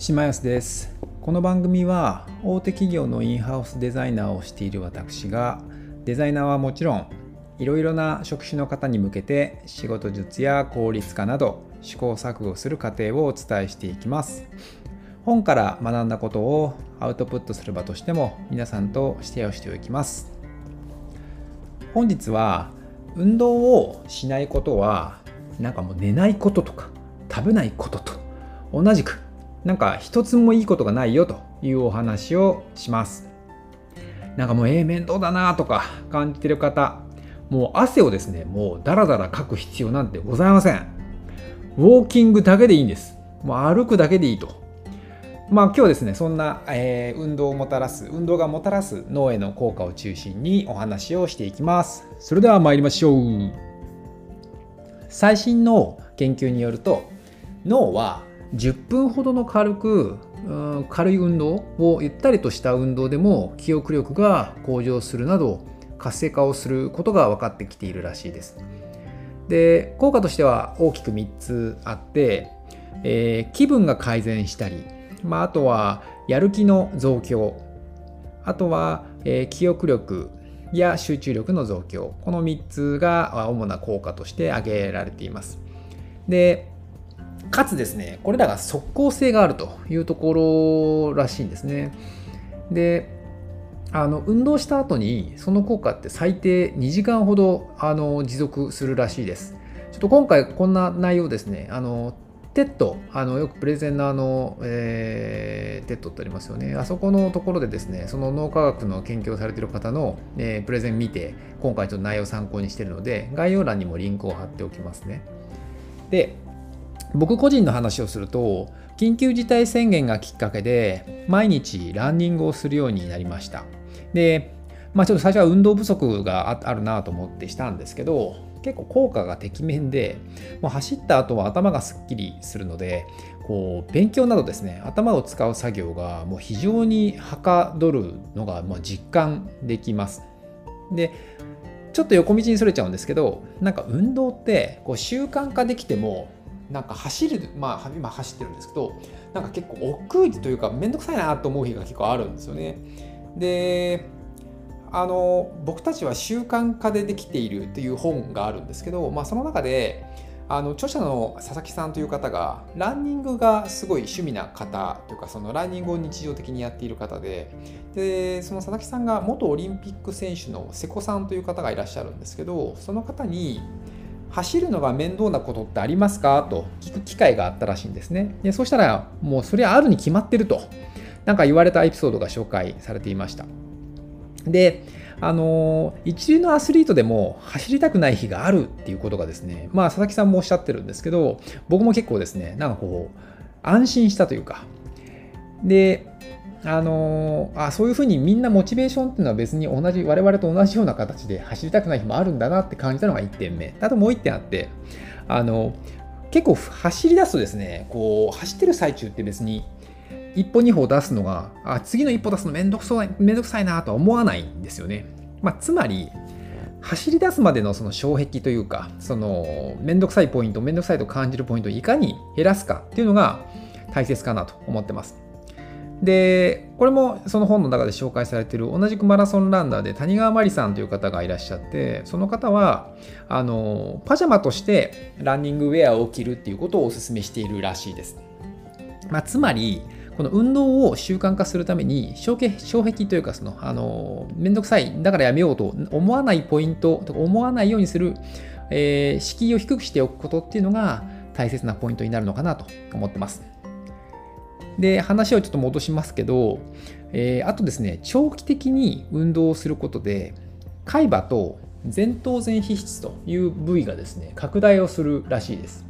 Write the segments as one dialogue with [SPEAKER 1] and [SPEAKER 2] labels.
[SPEAKER 1] 島安です。この番組は大手企業のインハウスデザイナーをしている私がデザイナーはもちろんいろいろな職種の方に向けて仕事術や効率化など試行錯誤する過程をお伝えしていきます。本から学んだことをアウトプットする場としても皆さんとシェアをしておきます。本日は運動をしないことはなんかもう寝ないこととか食べないことと同じくなんか一つもいいことがないよというお話をします。なんかもうええー、面倒だなとか感じてる方もう汗をですねもうダラダラかく必要なんてございません。ウォーキングだけでいいんです。もう歩くだけでいいと。まあ今日ですねそんな、えー、運動をもたらす運動がもたらす脳への効果を中心にお話をしていきます。それでは参りましょう。最新の研究によると脳は10分ほどの軽く軽い運動をゆったりとした運動でも記憶力が向上するなど活性化をすることが分かってきているらしいです。で効果としては大きく3つあって、えー、気分が改善したりまあ、あとはやる気の増強あとは、えー、記憶力や集中力の増強この3つが主な効果として挙げられていますでかつですねこれらが即効性があるというところらしいんですねであの運動した後にその効果って最低2時間ほどあの持続するらしいですちょっと今回こんな内容ですねあの TED、あのよくプレゼンのあの、えー、 TED ってありますよね。あそこのところでですね、その脳科学の研究をされている方の、えー、プレゼン見て、今回ちょっと内容を参考にしているので、概要欄にもリンクを貼っておきますね。で、僕個人の話をすると、緊急事態宣言がきっかけで、毎日ランニングをするようになりました。で、まあ、ちょっと最初は運動不足があるなと思ってしたんですけど、結構効果がてきめんでもう走った後は頭がすっきりするのでこう勉強などですね頭を使う作業がもう非常にはかどるのがま実感できます。でちょっと横道にそれちゃうんですけどなんか運動ってこう習慣化できてもなんか走るまあ今走ってるんですけどなんか結構億劫というか面倒くさいなと思う日が結構あるんですよね。であの僕たちは習慣化でできているという本があるんですけど、まあ、その中であの著者の佐々木さんという方がランニングがすごい趣味な方というかそのランニングを日常的にやっている方ででその佐々木さんが元オリンピック選手の瀬古さんという方がいらっしゃるんですけどその方に走るのが面倒なことってありますか？と聞く機会があったらしいんですね。でそしたらもうそれはあるに決まってると。なんか言われたエピソードが紹介されていました。で、あの一流のアスリートでも走りたくない日があるっていうことがですね、まあ、佐々木さんもおっしゃってるんですけど、僕も結構ですね、なんかこう、安心したというか、で、あのあそういうふうにみんなモチベーションっていうのは別に同じ我々と同じような形で走りたくない日もあるんだなって感じたのが1点目あともう1点あってあの結構走り出すとですねこう走ってる最中って別に一歩二歩出すのが、あ次の一歩出すのめんどくさいめんどくさいなとは思わないんですよね。まあ、つまり、走り出すまでのその障壁というか、そのめんどくさいポイント、めんどくさいと感じるポイントをいかに減らすかっていうのが大切かなと思ってます。で、これもその本の中で紹介されている同じくマラソンランナーで谷川真理さんという方がいらっしゃって、その方は、あの、パジャマとしてランニングウェアを着るっていうことをお勧めしているらしいです。まあ、つまり、この運動を習慣化するために障壁というかそのあのめんどくさいだからやめようと思わないポイントとか思わないようにする、えー、敷居を低くしておくことっていうのが大切なポイントになるのかなと思ってます。で話をちょっと戻しますけど、えー、あとですね長期的に運動をすることで海馬と前頭前皮質という部位がですね拡大をするらしいです。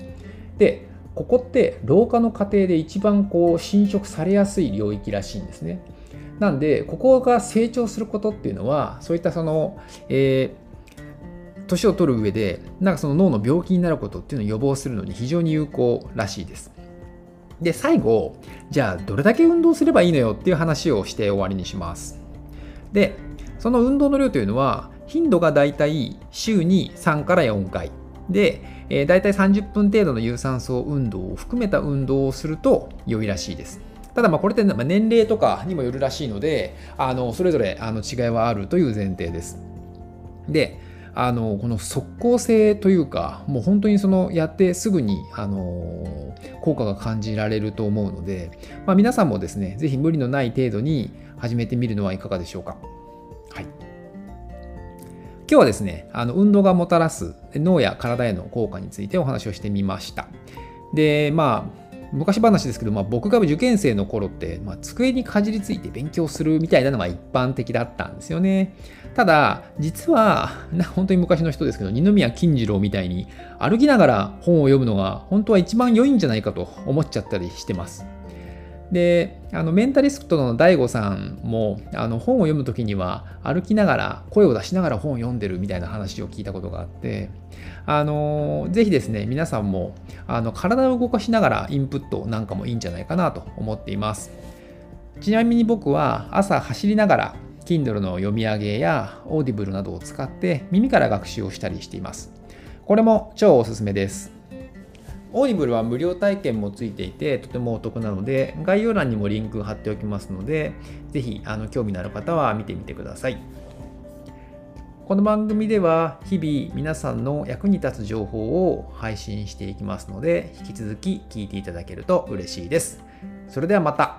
[SPEAKER 1] でここって老化の過程で一番こう侵食されやすい領域らしいんですね。なんでここが成長することっていうのはそういったその、えー、年を取る上でなんかその脳の病気になることっていうのを予防するのに非常に有効らしいです。で最後じゃあどれだけ運動すればいいのよっていう話をして終わりにします。でその運動の量というのは頻度がだいたい週に3から4回で、えー、大体30分程度の有酸素運動を含めた運動をすると良いらしいです。ただまこれって年齢とかにもよるらしいのであのそれぞれあの違いはあるという前提です。であのこの即効性というかもう本当にそのやってすぐにあの効果が感じられると思うので、まあ、皆さんもですね是非無理のない程度に始めてみるのはいかがでしょうか。はい今日はですね、あの運動がもたらす脳や体への効果についてお話をしてみました。で、まあ、昔話ですけど、まあ、僕が受験生の頃って、まあ、机にかじりついて勉強するみたいなのが一般的だったんですよね。ただ、実は、本当に昔の人ですけど、二宮金次郎みたいに歩きながら本を読むのが本当は一番良いんじゃないかと思っちゃったりしてます。であのメンタリストの DAIGO さんもあの本を読む時には歩きながら声を出しながら本を読んでるみたいな話を聞いたことがあってあのぜひですね皆さんもあの体を動かしながらインプットなんかもいいんじゃないかなと思っています。ちなみに僕は朝走りながら Kindle の読み上げや Audible などを使って耳から学習をしたりしています。これも超おすすめです。 Audible は無料体験もついていてとてもお得なので概要欄にもリンク貼っておきますのでぜひあの興味のある方は見てみてください。この番組では日々皆さんの役に立つ情報を配信していきますので引き続き聞いていただけると嬉しいです。それではまた。